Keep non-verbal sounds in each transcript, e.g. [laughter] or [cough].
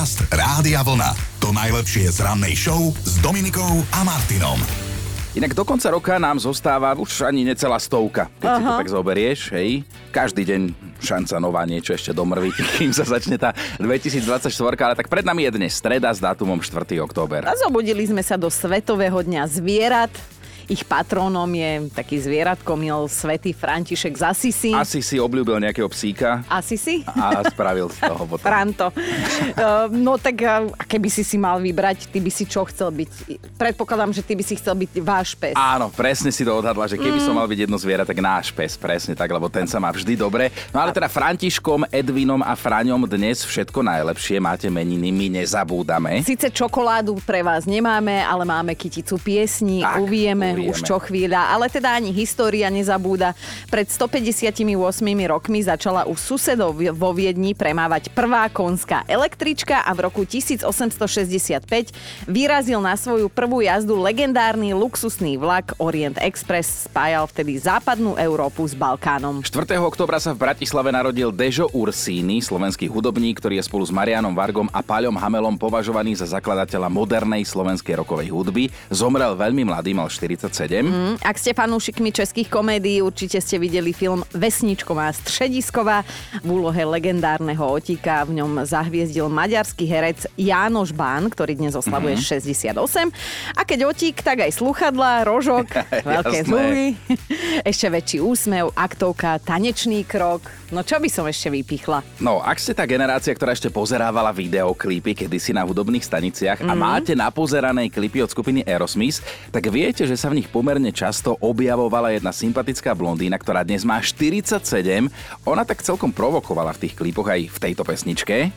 Podcast Rádia Vlna. To najlepšie z rannej show s Dominikou a Martinom. Inak do konca roka nám zostáva už ani necelá stovka, keď Aha. si to tak zoberieš, hej. Každý deň šanca nová niečo ešte domrviť, [laughs] kým sa začne tá 2024, ale tak pred nami je dnes streda s dátumom 4. október. A zobudili sme sa do Svetového dňa zvierat. Ich patrónom je taký zvieratko mil svätý František z Asisi. Asi si obľúbil nejakého psíka. Asi si? A spravil z toho potom. Franto. Uh, no tak uh, keby si si mal vybrať, ty by si čo chcel byť? Predpokladám, že ty by si chcel byť váš pes. Áno, presne si to odhadla, že keby mm. som mal byť jedno zviera, tak náš pes, presne tak, lebo ten sa má vždy dobre. No ale teda Františkom, Edvinom a Fraňom dnes všetko najlepšie. Máte meniny, my nezabúdame. Sice čokoládu pre vás nemáme, ale máme kyticu piesní, tak, uvieme, už čo chvíľa. Ale teda ani história nezabúda. Pred 158 rokmi začala u susedov vo Viedni premávať prvá konská električka a v roku 1865 vyrazil na svoju prvú jazdu legendárny luxusný vlak Orient Express. Spájal vtedy západnú Európu s Balkánom. 4. oktobra sa v Bratislave narodil Dežo Ursíny, slovenský hudobník, ktorý je spolu s Marianom Vargom a Paľom Hamelom považovaný za zakladateľa modernej slovenskej rokovej hudby. Zomrel veľmi mladý, mal 40 Mm, ak ste fanúšikmi českých komédií, určite ste videli film Vesničková středisková v úlohe legendárneho otíka. V ňom zahviezdil maďarský herec Jánoš Bán, ktorý dnes oslavuje mm-hmm. 68. A keď otík, tak aj sluchadla, rožok, [laughs] veľké zuby, ešte väčší úsmev, aktovka, tanečný krok. No čo by som ešte vypichla? No, ak ste tá generácia, ktorá ešte pozerávala videoklipy kedysi na hudobných staniciach mm-hmm. a mhm. máte napozerané klipy od skupiny Aerosmith, tak viete, že sa v nich pomerne často objavovala jedna sympatická blondína, ktorá dnes má 47. Ona tak celkom provokovala v tých klipoch aj v tejto pesničke.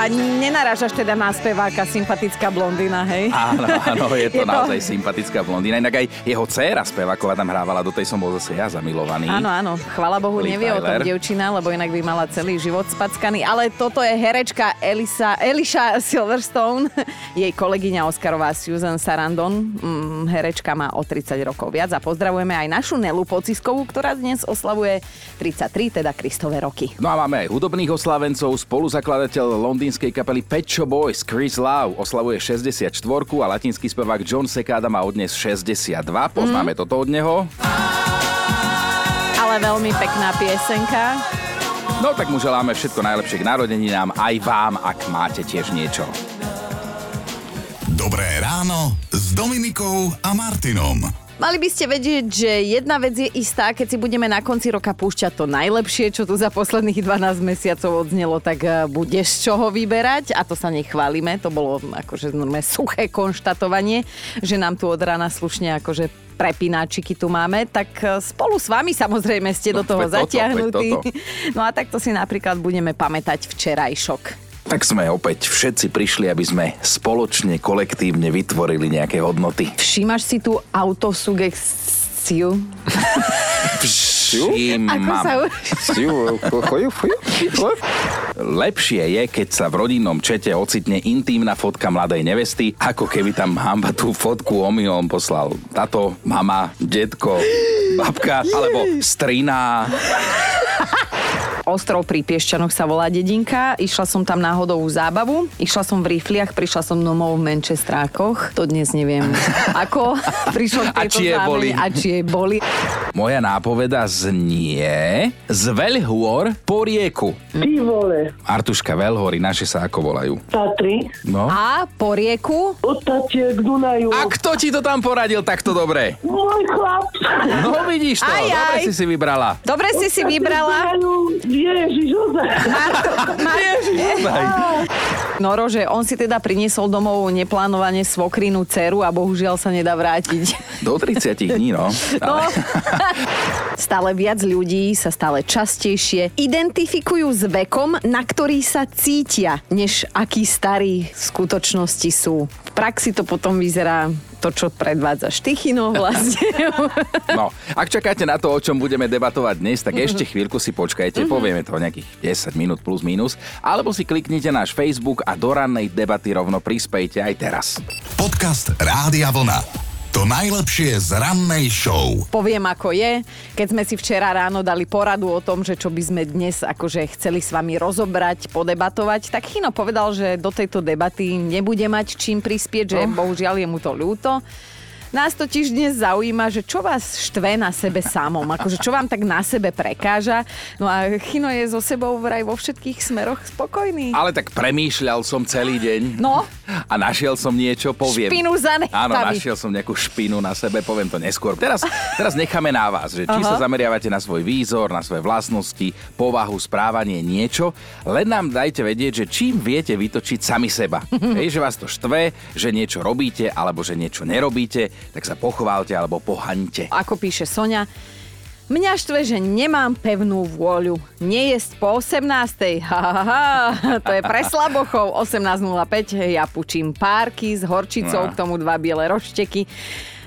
A nenarážaš teda na speváka sympatická blondína, hej? Áno, áno, je to [laughs] je naozaj to... sympatická blondína. Inak aj jeho dcéra speváková tam hrávala, do tej som bol zase ja zamilovaný. Áno, áno, chvala Bohu, Liv nevie Tyler. o tom devčina, lebo inak by mala celý život spackaný. Ale toto je herečka Elisa, Elisha Silverstone, [laughs] jej kolegyňa Oscarová Susan Sarandon. Mm, herečka má o 30 rokov viac a pozdravujeme aj našu Nelu Pociskovú, ktorá dnes oslavuje 33, teda Kristové roky. No a máme aj hudobných oslávencov, spoluzakladateľ Londýn londýnskej kapely Pet Shop Boys Chris Lau oslavuje 64 a latinský spevák John Secada má od dnes 62. Poznáme mm. toto od neho. Ale veľmi pekná piesenka. No tak mu želáme všetko najlepšie k narodeninám, aj vám, ak máte tiež niečo. Dobré ráno s Dominikou a Martinom. Mali by ste vedieť, že jedna vec je istá, keď si budeme na konci roka púšťať to najlepšie, čo tu za posledných 12 mesiacov odznelo, tak eh, bude z čoho vyberať a to sa nechválime. To bolo akože normálne suché konštatovanie, že nám tu od rána slušne akože prepináčiky tu máme, tak eh, spolu s vami samozrejme ste no, do toho zatiahnutí. No a takto si napríklad budeme pamätať včerajšok. Tak sme opäť všetci prišli, aby sme spoločne, kolektívne vytvorili nejaké hodnoty. Všímaš si tú autosugestiu? Všímam. Lepšie je, keď sa v rodinnom čete ocitne intímna fotka mladej nevesty, ako keby tam hamba tú fotku omylom poslal tato, mama, detko, babka alebo strina. Ostrov pri Piešťanoch sa volá dedinka. Išla som tam náhodou zábavu. Išla som v rifliach, prišla som domov v Manchesterákoch. To dnes neviem [laughs] ako. Prišlo a či je boli. A či je boli. Moja nápoveda znie z Veľhôr po rieku. Ty vole. Artuška Veľhory, naše sa ako volajú? Tatry. No. A po rieku? Od Tatiek Dunaju. A kto ti to tam poradil takto dobre? Môj chlap. No vidíš to, Aj, aj. dobre si si vybrala. Dobre si si vybrala. Ježiš, ozaj. Ježiš, ozaj. Noro, že on si teda priniesol domov neplánovane svokrinu dceru a bohužiaľ sa nedá vrátiť. Do 30 dní, no. no. [laughs] Stále viac ľudí sa stále častejšie identifikujú s vekom, na ktorý sa cítia, než akí starí v skutočnosti sú. V praxi to potom vyzerá to, čo predvádzaš ty, Chino, vlastne. [laughs] No, ak čakáte na to, o čom budeme debatovať dnes, tak ešte chvíľku si počkajte, povieme to nejakých 10 minút plus minus, alebo si kliknite náš Facebook a do rannej debaty rovno prispejte aj teraz. Podcast Rádia Vlna. To najlepšie z rannej show. Poviem, ako je. Keď sme si včera ráno dali poradu o tom, že čo by sme dnes akože chceli s vami rozobrať, podebatovať, tak Chino povedal, že do tejto debaty nebude mať čím prispieť, že Oh. bohužiaľ je mu to ľúto. Nás totiž dnes zaujíma, že čo vás štve na sebe samom, akože čo vám tak na sebe prekáža. No a Chino je so sebou vraj vo všetkých smeroch spokojný. Ale tak premýšľal som celý deň. No. A našiel som niečo, poviem. Špinu za Áno, našiel som nejakú špinu na sebe, poviem to neskôr. Teraz, teraz necháme na vás, že či Aha. sa zameriavate na svoj výzor, na svoje vlastnosti, povahu, správanie, niečo. Len nám dajte vedieť, že čím viete vytočiť sami seba. [laughs] Hej, že vás to štve, že niečo robíte, alebo že niečo nerobíte, tak sa pochválte alebo pohaňte. Ako píše Sonia, Mňa štve, že nemám pevnú vôľu. Nejesť po 18. [laughs] Ha, ha, ha, to je pre slabochov. 18.05 ja pučím párky s horčicou, No. k tomu dva biele rošteky.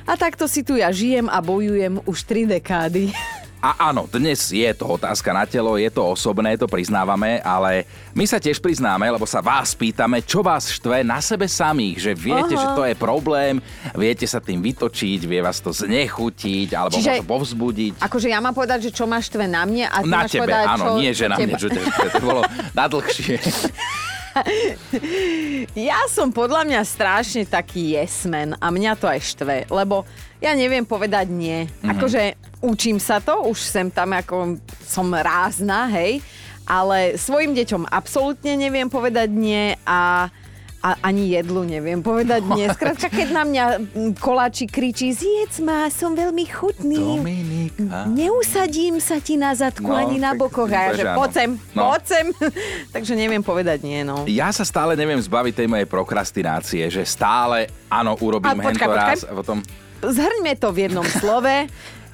A takto si tu ja žijem a bojujem už 3 dekády. [laughs] A áno, dnes je to otázka na telo, je to osobné, to priznávame, ale my sa tiež priznáme, lebo sa vás pýtame, čo vás štve na sebe samých, že viete, Aha. že to je problém, viete sa tým vytočiť, vie vás to znechutiť, alebo Čiže- možno povzbudiť. Akože ja mám povedať, že čo ma štve na mne a ty Na máš tebe, povedať, áno, čo, nie že na mne, čo te, to bolo na dlhšie. [laughs] Ja som podľa mňa strašne taký jesmen a mňa to aj štve, lebo ja neviem povedať nie. Mhm. Akože učím sa to, už sem tam ako som rázna, hej, ale svojim deťom absolútne neviem povedať nie a a ani jedlu neviem povedať nie. [laughs] Skrátka, keď na mňa koláči kričí, zjedz ma, som veľmi chutný. Dominika. Neusadím sa ti na zadku No, ani na bokoch. A ja, že poď sem, No. poď sem. [laughs] Takže neviem povedať nie, no. Ja sa stále neviem zbaviť tej mojej prokrastinácie, že stále, áno, urobím hento raz potom... Zhrňme to v jednom [laughs] slove.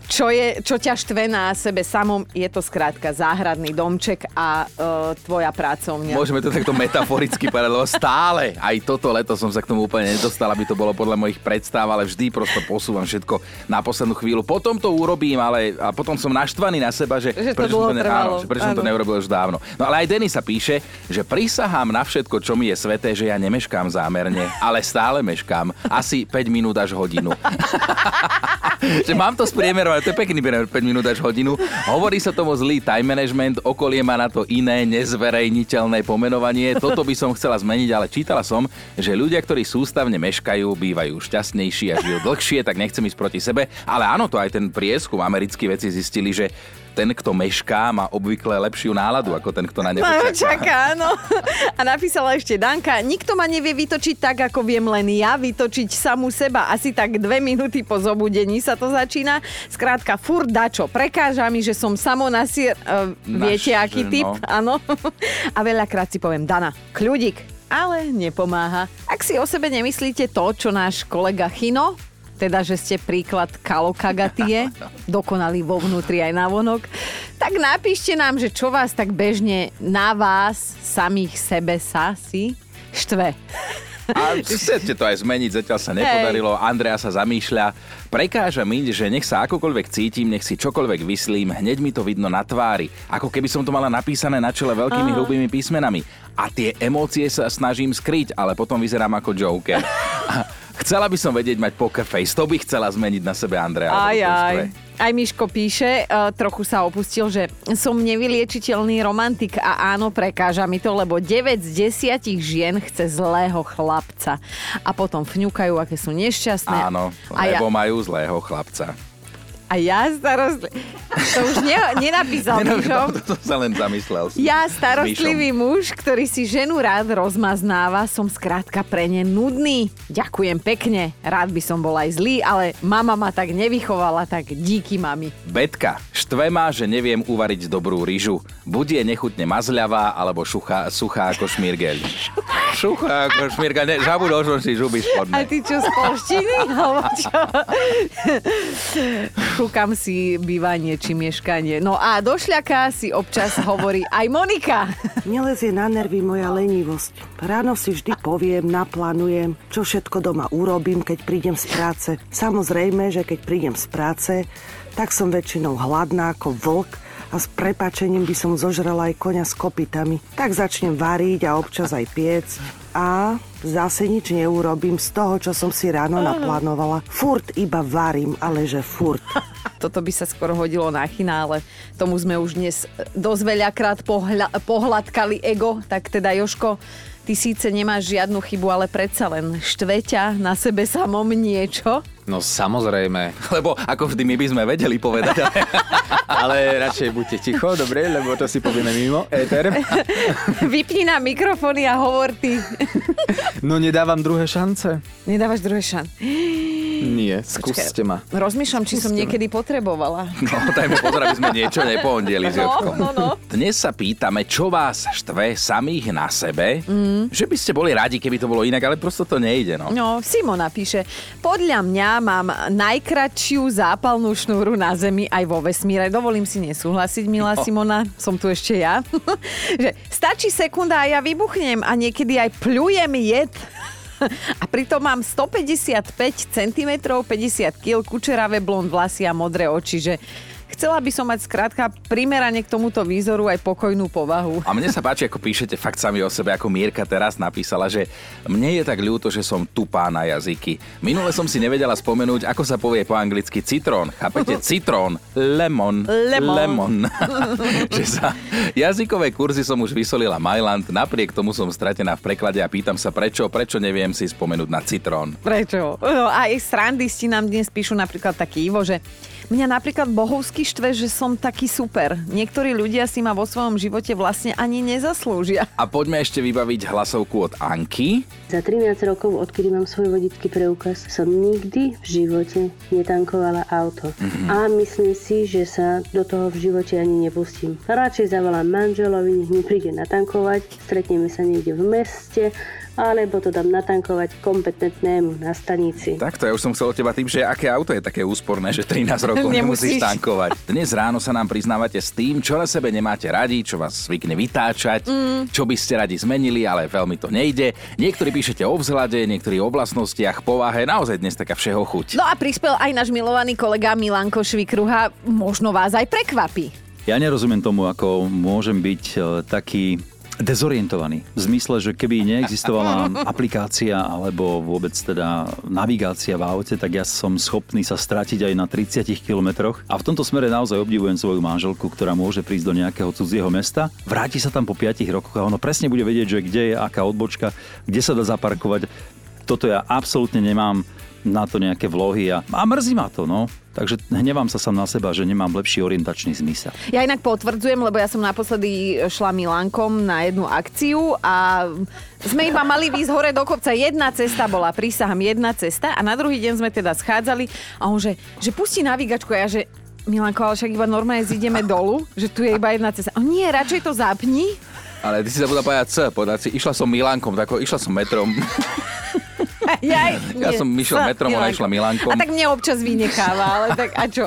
Čo, je, čo ťa štve na sebe samom, je to skrátka záhradný domček a uh, tvoja pracovňa. Môžeme to takto metaforicky povedať, lebo stále, aj toto leto som sa k tomu úplne nedostal, aby to bolo podľa mojich predstav, ale vždy prosto posúvam všetko na poslednú chvíľu. Potom to urobím, ale a potom som naštvaný na seba, že, Že to prečo, som to, ne, áno, že prečo som to neurobil už dávno. No ale aj Denis sa píše, že prisahám na všetko, čo mi je sveté, že ja nemeškám zámerne, ale stále meškám. Asi 5 minút až hodinu. [laughs] [laughs] že mám to spriemerovať, to je pekný priemer, 5 minút až hodinu. Hovorí sa tomu zlý time management, okolie má na to iné nezverejniteľné pomenovanie. Toto by som chcela zmeniť, ale čítala som, že ľudia, ktorí sústavne meškajú, bývajú šťastnejší a žijú dlhšie, tak nechcem ísť proti sebe. Ale áno, to aj ten prieskum americkí veci zistili, že ten, kto mešká, má obvykle lepšiu náladu ako ten, kto na nebo [laughs] No, čaká. čaká, áno. A napísala ešte Danka, nikto ma nevie vytočiť tak, ako viem len ja vytočiť samú seba. Asi tak dve minúty po zobudení sa to začína. Skrátka, furt dačo. Prekáža mi, že som samonasier... Uh, viete, aký no. typ? Áno. A veľakrát si poviem, Dana, kľudik, ale nepomáha. Ak si o sebe nemyslíte to, čo náš kolega Chino, teda, že ste príklad kalokagatie, [laughs] dokonalý vo vnútri aj na vonok, tak napíšte nám, že čo vás tak bežne na vás, samých sebe sa si štve. A chcete to aj zmeniť, zatiaľ sa nepodarilo. Andrea sa zamýšľa. Prekáža mi, že nech sa akokoľvek cítim, nech si čokoľvek vyslím, hneď mi to vidno na tvári. Ako keby som to mala napísané na čele veľkými hrubými písmenami. A tie emócie sa snažím skryť, ale potom vyzerám ako Joker. [laughs] Chcela by som vedieť mať poker face. To by chcela zmeniť na sebe Andrea. lebo Aj, aj. Aj Miško píše, uh, trochu sa opustil, že som nevyliečiteľný romantik a áno, prekáža mi to, lebo 9 z 10 žien chce zlého chlapca. A potom fňukajú, aké sú nešťastné. Áno, a ja, lebo majú zlého chlapca. A ja starostli... To už ne, nenapísal [laughs] Mišo. to, to sa len zamyslel. som. Ja, S starostlivý muž, ktorý si ženu rád rozmaznáva, som skrátka pre ne nudný. Ďakujem pekne, rád by som bol aj zlý, ale mama ma tak nevychovala, tak díky mami. Betka, štve ma, že neviem uvariť dobrú ryžu. Buď je nechutne mazľavá, alebo šuchá, suchá ako šmirgeľ. Šuchá ako šmirgeľ, ne, zabudol som si žuby A spodné. ty čo z polštiny? [laughs] [laughs] Šukám si bývanie či mieškanie. No a do šľaka si občas hovorí aj Monika. Nelezie na nervy moja lenivosť. Ráno si vždy poviem, naplánujem, čo všetko doma urobím, keď prídem z práce. Samozrejme, že keď prídem z práce, tak som väčšinou hladná ako vlk a s prepačením by som zožrala aj koňa s kopitami. Tak začnem variť a občas aj piec. A zase nič neurobím z toho, čo som si ráno naplánovala. Furt iba varím, ale že furt. [laughs] Toto by sa skoro hodilo na finále. Tomu sme už dnes dosť veľakrát pohľa- pohľadkali ego. Tak teda, Joško, ty síce nemáš žiadnu chybu, ale predsa len štveťa na sebe samom niečo. No samozrejme. Lebo ako vždy my by sme vedeli povedať. ale- [laughs] Ale radšej buďte ticho, dobre, lebo to si povieme mimo. Éter. [laughs] Vypni na mikrofóny a hovor ty. No nedávam druhé šance. Nedávaš druhé šan. Nie, skúste ma. Rozmýšľam, či som niekedy potrebovala. No, dajme pozor, aby sme niečo nepohondili s No, no, no. Dnes sa pýtame, čo vás štve samých na sebe. Mm. Že by ste boli radi, keby to bolo inak, ale prosto to nejde. No. No, Simona píše, podľa mňa mám najkračšiu zápalnú šnúru na Zemi aj vo vesmíre. Dovolím si nesúhlasiť, milá No. Simona, som tu ešte ja. [laughs] že stačí sekunda a ja vybuchnem a niekedy aj pľujem jed. [laughs] A pritom mám 155 cm, 50 kg, kučeravé blond vlasy a modré oči, že chcela by som mať skrátka primerane k tomuto výzoru aj pokojnú povahu. A mne sa páči, ako píšete fakt sami o sebe, ako Mírka teraz napísala, že mne je tak ľúto, že som tupá na jazyky. Minule som si nevedela spomenúť, ako sa povie po anglicky citrón. Chápete? [laughs] Citrón. Lemon. Lemon. Lemon. [laughs] že sa jazykové kurzy som už vysolila Mailand, napriek tomu som stratená v preklade a pýtam sa prečo, prečo neviem si spomenúť na citrón. Prečo? No, aj srandisti nám dnes píšu napríklad taký Ivo, že mňa napríklad bohovsky štve, že som taký super. Niektorí ľudia si ma vo svojom živote vlastne ani nezaslúžia. A poďme ešte vybaviť hlasovku od Anky. Za 13 rokov, odkedy mám svoj vodický preukaz, som nikdy v živote netankovala auto. A myslím si, že sa do toho v živote ani nepustím. Radšej zavolám manželovi, nech mi príde natankovať, stretneme sa niekde v meste, alebo to dám natankovať kompetentnému na stanici. Takto, ja už som chcel od teba tým, že aké auto je také úsporné, že 13 rokov [laughs] Nemusíš. tankovať. Dnes ráno sa nám priznávate s tým, čo na sebe nemáte radi, čo vás zvykne vytáčať, mm. čo by ste radi zmenili, ale veľmi to nejde. Niektorí píšete o vzhľade, niektorí o vlastnostiach, povahe, naozaj dnes taká všeho chuť. No a prispel aj náš milovaný kolega Milanko Švikruha. Možno vás aj prekvapí. Ja nerozumiem tomu, ako môžem byť e, taký dezorientovaný. V zmysle, že keby neexistovala aplikácia alebo vôbec teda navigácia v aute, tak ja som schopný sa stratiť aj na 30 kilometroch. A v tomto smere naozaj obdivujem svoju manželku, ktorá môže prísť do nejakého cudzieho mesta, vráti sa tam po 5 rokoch a ono presne bude vedieť, že kde je aká odbočka, kde sa dá zaparkovať. Toto ja absolútne nemám na to nejaké vlohy a, a mrzí ma to, no. Takže hnevám sa sám na seba, že nemám lepší orientačný zmysel. Ja inak potvrdzujem, lebo ja som naposledy šla Milánkom na jednu akciu a sme iba mali výsť hore do kopca. Jedna cesta bola, prísaham, jedna cesta a na druhý deň sme teda schádzali a on že, že pustí navigačku a ja že Milanko, ale však iba normálne zídeme dolu, že tu je iba jedna cesta. O nie, radšej to zapni. Ale ty si zabudla povedať C, povedať si, išla som Milánkom, tak ako išla som metrom. [laughs] Ja, Ja som išiel metrom, ona išla Milánkom. A tak mne občas vynecháva, ale tak a čo?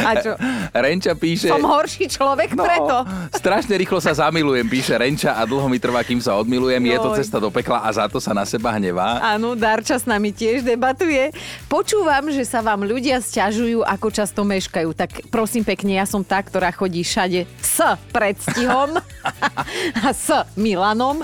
A čo? Renča píše... Som horší človek No, preto. strašne rýchlo sa zamilujem, píše Renča a dlho mi trvá, kým sa odmilujem. Je to cesta do pekla a za to sa na seba hnevá. Áno, Darča s nami tiež debatuje. Počúvam, že sa vám ľudia sťažujú, ako často meškajú. Tak prosím pekne, ja som tá, ktorá chodí všade s predstihom [laughs] a s Milanom.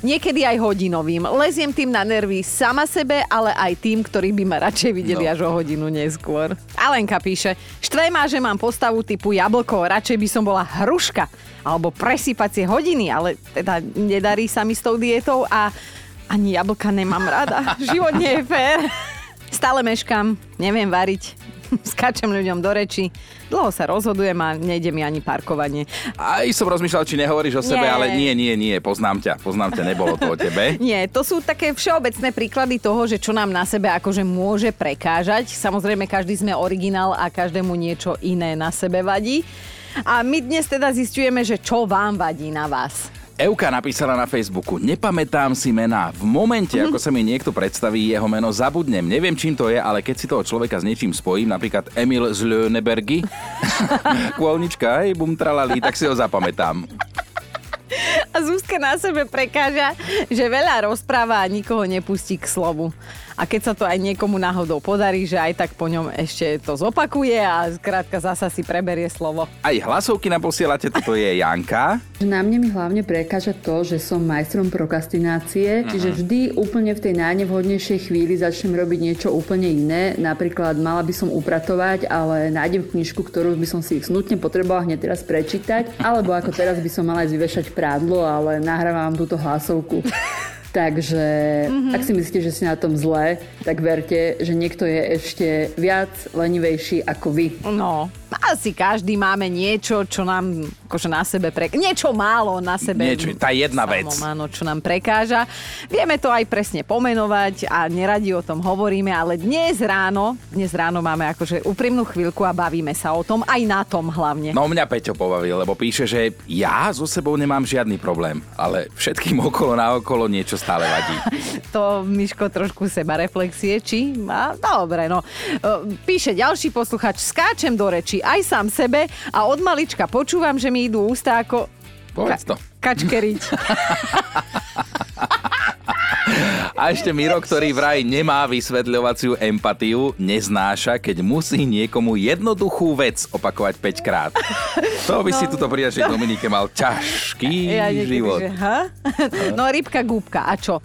Niekedy aj hodinovým. Leziem tým na nervy sama sebe, ale aj tým, ktorí by ma radšej videli No. až o hodinu neskôr. Alenka píše, štve ma, že mám postavu typu jablko, radšej by som bola hruška alebo presýpacie hodiny, ale teda nedarí sa mi s tou dietou a ani jablka nemám rada. [laughs] Život nie je fér. Stále meškam, neviem variť, [laughs] skáčem ľuďom do reči, dlho sa rozhodujem a nejde mi ani parkovanie. Aj som rozmýšľal, či nehovoríš o sebe, Nie. ale nie, nie, nie, poznám ťa, poznám ťa, nebolo to o tebe. [laughs] Nie, to sú také všeobecné príklady toho, že čo nám na sebe akože môže prekážať. Samozrejme, každý sme originál a každému niečo iné na sebe vadí. A my dnes teda zistujeme, že čo vám vadí na vás. Euka napísala na Facebooku, nepamätám si mená. V momente, ako sa mi niekto predstaví, jeho meno zabudnem. Neviem, čím to je, ale keď si toho človeka s niečím spojím, napríklad Emil z Lönebergy, [laughs] kôlnička, hej, bum tralali, tak si ho zapamätám. A Zuzka na sebe prekáža, že veľa rozpráva a nikoho nepustí k slovu. a keď sa to aj niekomu náhodou podarí, že aj tak po ňom ešte to zopakuje a skrátka zasa si preberie slovo. Aj hlasovky naposielate, toto je Janka. Na mne mi hlavne prekáža to, že som majstrom prokrastinácie, čiže vždy úplne v tej najnevhodnejšej chvíli začnem robiť niečo úplne iné. Napríklad mala by som upratovať, ale nájdem knižku, ktorú by som si snutne potrebovala hneď teraz prečítať, alebo ako teraz by som mala ísť vyvešať prádlo, ale nahrávam túto hlasovku. [laughs] Takže mm-hmm. ak si myslíte, že si na tom zle, tak verte, že niekto je ešte viac lenivejší ako vy. No, asi každý máme niečo, čo nám akože na sebe pre... Niečo málo na sebe. Niečo, tá jedna samom, vec. Áno, čo nám prekáža. Vieme to aj presne pomenovať a neradi o tom hovoríme, ale dnes ráno, dnes ráno máme akože úprimnú chvíľku a bavíme sa o tom, aj na tom hlavne. No mňa Peťo pobavil, lebo píše, že ja so sebou nemám žiadny problém, ale všetkým [laughs] okolo na okolo niečo stále vadí. [laughs] to Miško trošku seba reflexie, či? A, dobre, no. Píše ďalší posluchač, skáčem do reči aj sám sebe a od malička počúvam, že mi idú ústa ako... Povedz to. Kačkeriť. [laughs] A ešte Miro, ktorý vraj nemá vysvetľovaciu empatiu, neznáša, keď musí niekomu jednoduchú vec opakovať 5 krát. To by no, si tuto pri našej Dominike mal ťažký Ja niekedy, život. že, ha? No rybka, gúbka, a čo?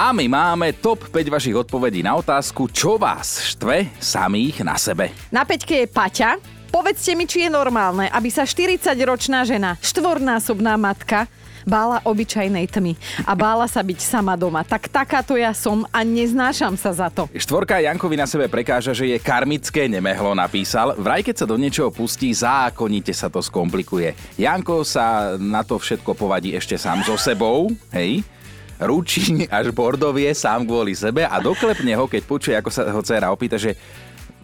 A my máme top 5 vašich odpovedí na otázku, čo vás štve samých na sebe. Na peťke je Paťa. Povedzte mi, či je normálne, aby sa 40-ročná žena, štvornásobná matka, bála obyčajnej tmy a bála sa byť sama doma. Tak takáto ja som a neznášam sa za to. Štvorka Jankovi na sebe prekáža, že je karmické nemehlo, napísal. Vraj, keď sa do niečoho pustí, zákonite sa to skomplikuje. Janko sa na to všetko povadí ešte sám so sebou, hej? Ručí až bordovie sám kvôli sebe a doklepne ho, keď počuje, ako sa ho dcera opýta, že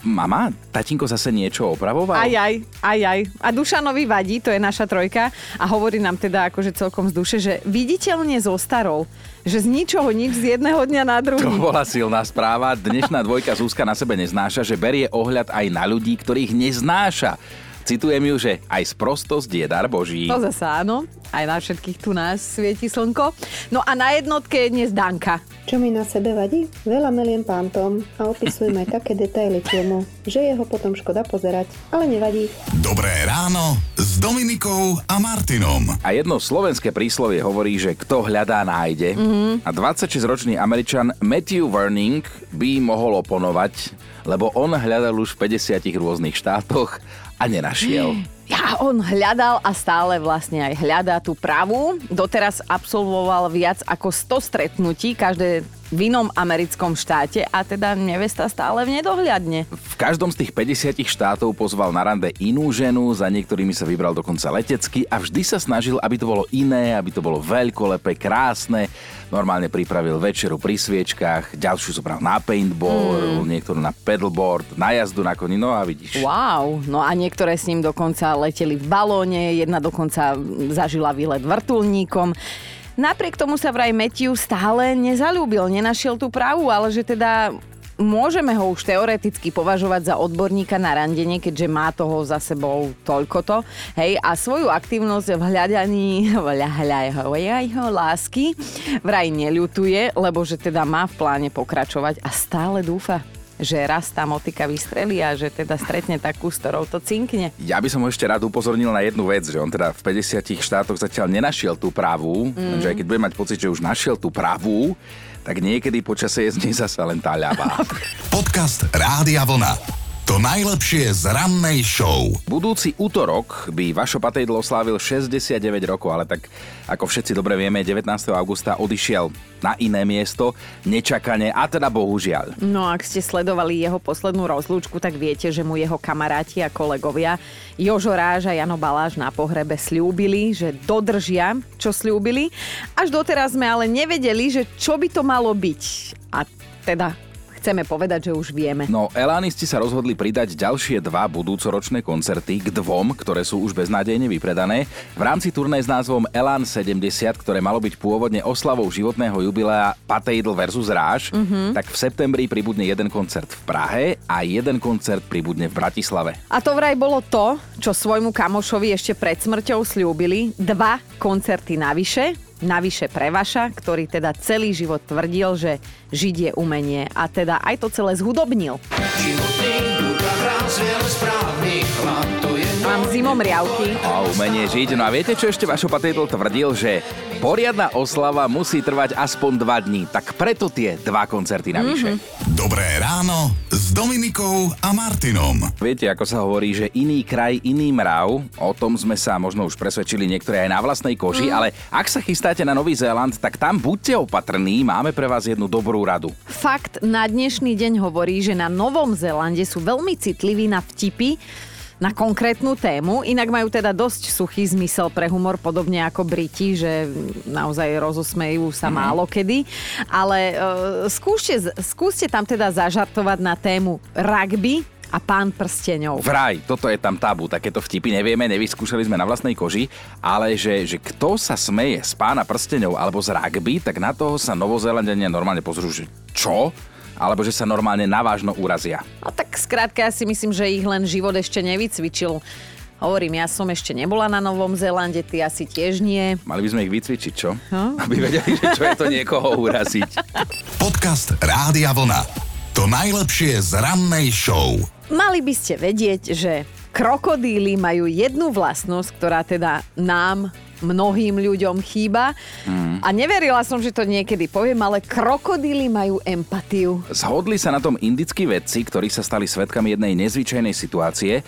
Mama, tatínko zase niečo opravoval? Aj, aj, aj, aj. A Dušanovi vadí, to je naša trojka a hovorí nám teda akože celkom z duše, že viditeľne zostarol, že z ničoho nič z jedného dňa na druhý. To bola silná správa. Dnešná dvojka Zúska na sebe neznáša, že berie ohľad aj na ľudí, ktorých neznáša. Citujem ju, že aj sprostosť je dar Boží. To zase áno, aj na všetkých tu nás svieti slnko. No a na jednotke je dnes Danka. Čo mi na sebe vadí? Veľa meliem pántom a opisujem aj [laughs] také detaily filmu, že je ho potom škoda pozerať, ale nevadí. Dobré ráno s Dominikou a Martinom. A jedno slovenské príslovie hovorí, že kto hľadá, nájde. Mm-hmm. A 26-ročný Američan Matthew Verning by mohol oponovať, lebo on hľadal už v 50 rôznych štátoch a nenašiel. [gasps] Ja, on hľadal a stále vlastne aj hľadá tú pravú. Doteraz absolvoval viac ako 100 stretnutí, každé v inom americkom štáte a teda nevesta stále v nedohľadne. V každom z tých 50 štátov pozval na rande inú ženu, za niektorými sa vybral dokonca letecky a vždy sa snažil, aby to bolo iné, aby to bolo veľkolepé, krásne. Normálne pripravil večeru pri sviečkách, ďalšiu zobral na paintball, mm. niektorú na pedalboard, na jazdu na koni, no a vidíš. Wow, no a niektoré s ním dokonca leteli v balóne, jedna dokonca zažila výlet vrtulníkom. Napriek tomu sa vraj Matthew stále nezalúbil, nenašiel tú pravú, ale že teda môžeme ho už teoreticky považovať za odborníka na randenie, keďže má toho za sebou toľkoto. Hej, a svoju aktívnosť v hľadaní jeho lásky vraj neľutuje, lebo že teda má v pláne pokračovať a stále dúfa že raz tá motika vystrelí a že teda stretne takú, s ktorou to cinkne. Ja by som ho ešte rád upozornil na jednu vec, že on teda v 50 štátoch zatiaľ nenašiel tú pravú, mm. že aj keď bude mať pocit, že už našiel tú pravú, tak niekedy počasie je z nej zase len tá ľavá. [laughs] Podcast Rádia Vlna. To najlepšie z rannej show. Budúci útorok by Vašo Patejdl oslávil 69 rokov, ale tak ako všetci dobre vieme, 19. augusta odišiel na iné miesto, nečakane a teda bohužiaľ. No ak ste sledovali jeho poslednú rozlúčku, tak viete, že mu jeho kamaráti a kolegovia Jožo Ráž a Jano Baláš na pohrebe slúbili, že dodržia, čo slúbili. Až doteraz sme ale nevedeli, že čo by to malo byť. A teda chceme povedať, že už vieme. No, Elánisti sa rozhodli pridať ďalšie dva budúcoročné koncerty k dvom, ktoré sú už beznádejne vypredané. V rámci turné s názvom Elán 70, ktoré malo byť pôvodne oslavou životného jubilea Patejdl versus Ráž, mm-hmm. tak v septembri pribudne jeden koncert v Prahe a jeden koncert pribudne v Bratislave. A to vraj bolo to, čo svojmu kamošovi ešte pred smrťou slúbili. Dva koncerty navyše Navyše Prevaša, ktorý teda celý život tvrdil, že žiť je umenie a teda aj to celé zhudobnil. Mám zimom riavky. A umenie žiť. No a viete, čo ešte Vašo Patetl tvrdil, že poriadna oslava musí trvať aspoň dva dní. Tak preto tie dva koncerty navyše. Mm-hmm. Dobré ráno s Dominikou a Martinom. Viete, ako sa hovorí, že iný kraj, iný mrav. O tom sme sa možno už presvedčili niektoré aj na vlastnej koži, mm. ale ak sa chystáte na Nový Zéland, tak tam buďte opatrní, máme pre vás jednu dobrú radu. Fakt na dnešný deň hovorí, že na Novom Zélande sú veľmi citliví na vtipy, na konkrétnu tému. Inak majú teda dosť suchý zmysel pre humor, podobne ako Briti, že naozaj rozosmejú sa mm. málo kedy. Ale uh, skúste, skúste tam teda zažartovať na tému rugby, a pán prsteňov. Vraj, toto je tam tabu, takéto vtipy nevieme, nevyskúšali sme na vlastnej koži, ale že, že kto sa smeje z pána prsteňov alebo z rugby, tak na toho sa novozelandania normálne pozrú, že čo? Alebo že sa normálne navážno urazia. No tak skrátka, ja si myslím, že ich len život ešte nevycvičil. Hovorím, ja som ešte nebola na Novom Zélande, ty asi tiež nie. Mali by sme ich vycvičiť, čo? Hm? [laughs] Aby vedeli, že čo je to niekoho uraziť. Podcast Rádia Vlna. To najlepšie z rannej show. Mali by ste vedieť, že krokodíly majú jednu vlastnosť, ktorá teda nám mnohým ľuďom chýba. Mm. A neverila som, že to niekedy poviem, ale krokodíly majú empatiu. Zhodli sa na tom indickí vedci, ktorí sa stali svetkami jednej nezvyčajnej situácie. E,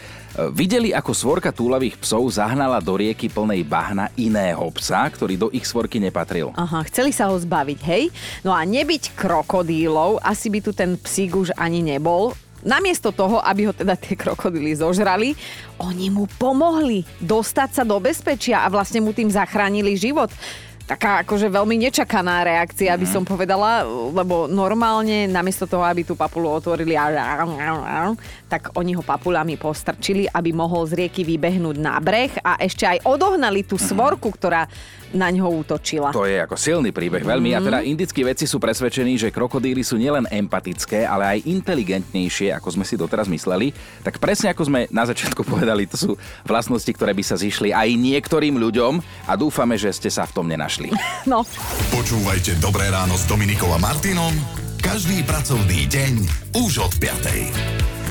videli, ako svorka túlavých psov zahnala do rieky plnej bahna iného psa, ktorý do ich svorky nepatril. Aha, chceli sa ho zbaviť, hej? No a nebyť krokodílov, asi by tu ten psík už ani nebol namiesto toho, aby ho teda tie krokodily zožrali, oni mu pomohli dostať sa do bezpečia a vlastne mu tým zachránili život taká akože veľmi nečakaná reakcia, by mhm. som povedala, lebo normálne namiesto toho, aby tú papulu otvorili, tak oni ho papulami postrčili, aby mohol z rieky vybehnúť na breh a ešte aj odohnali tú mhm. svorku, ktorá na ňo útočila. To je ako silný príbeh veľmi. Mm. A teda indickí vedci sú presvedčení, že krokodíly sú nielen empatické, ale aj inteligentnejšie, ako sme si doteraz mysleli. Tak presne ako sme na začiatku [laughs] povedali, to sú vlastnosti, ktoré by sa zišli aj niektorým ľuďom a dúfame, že ste sa v tom nenašli. [laughs] No. Počúvajte Dobré ráno s Dominikom a Martinom každý pracovný deň už od 5.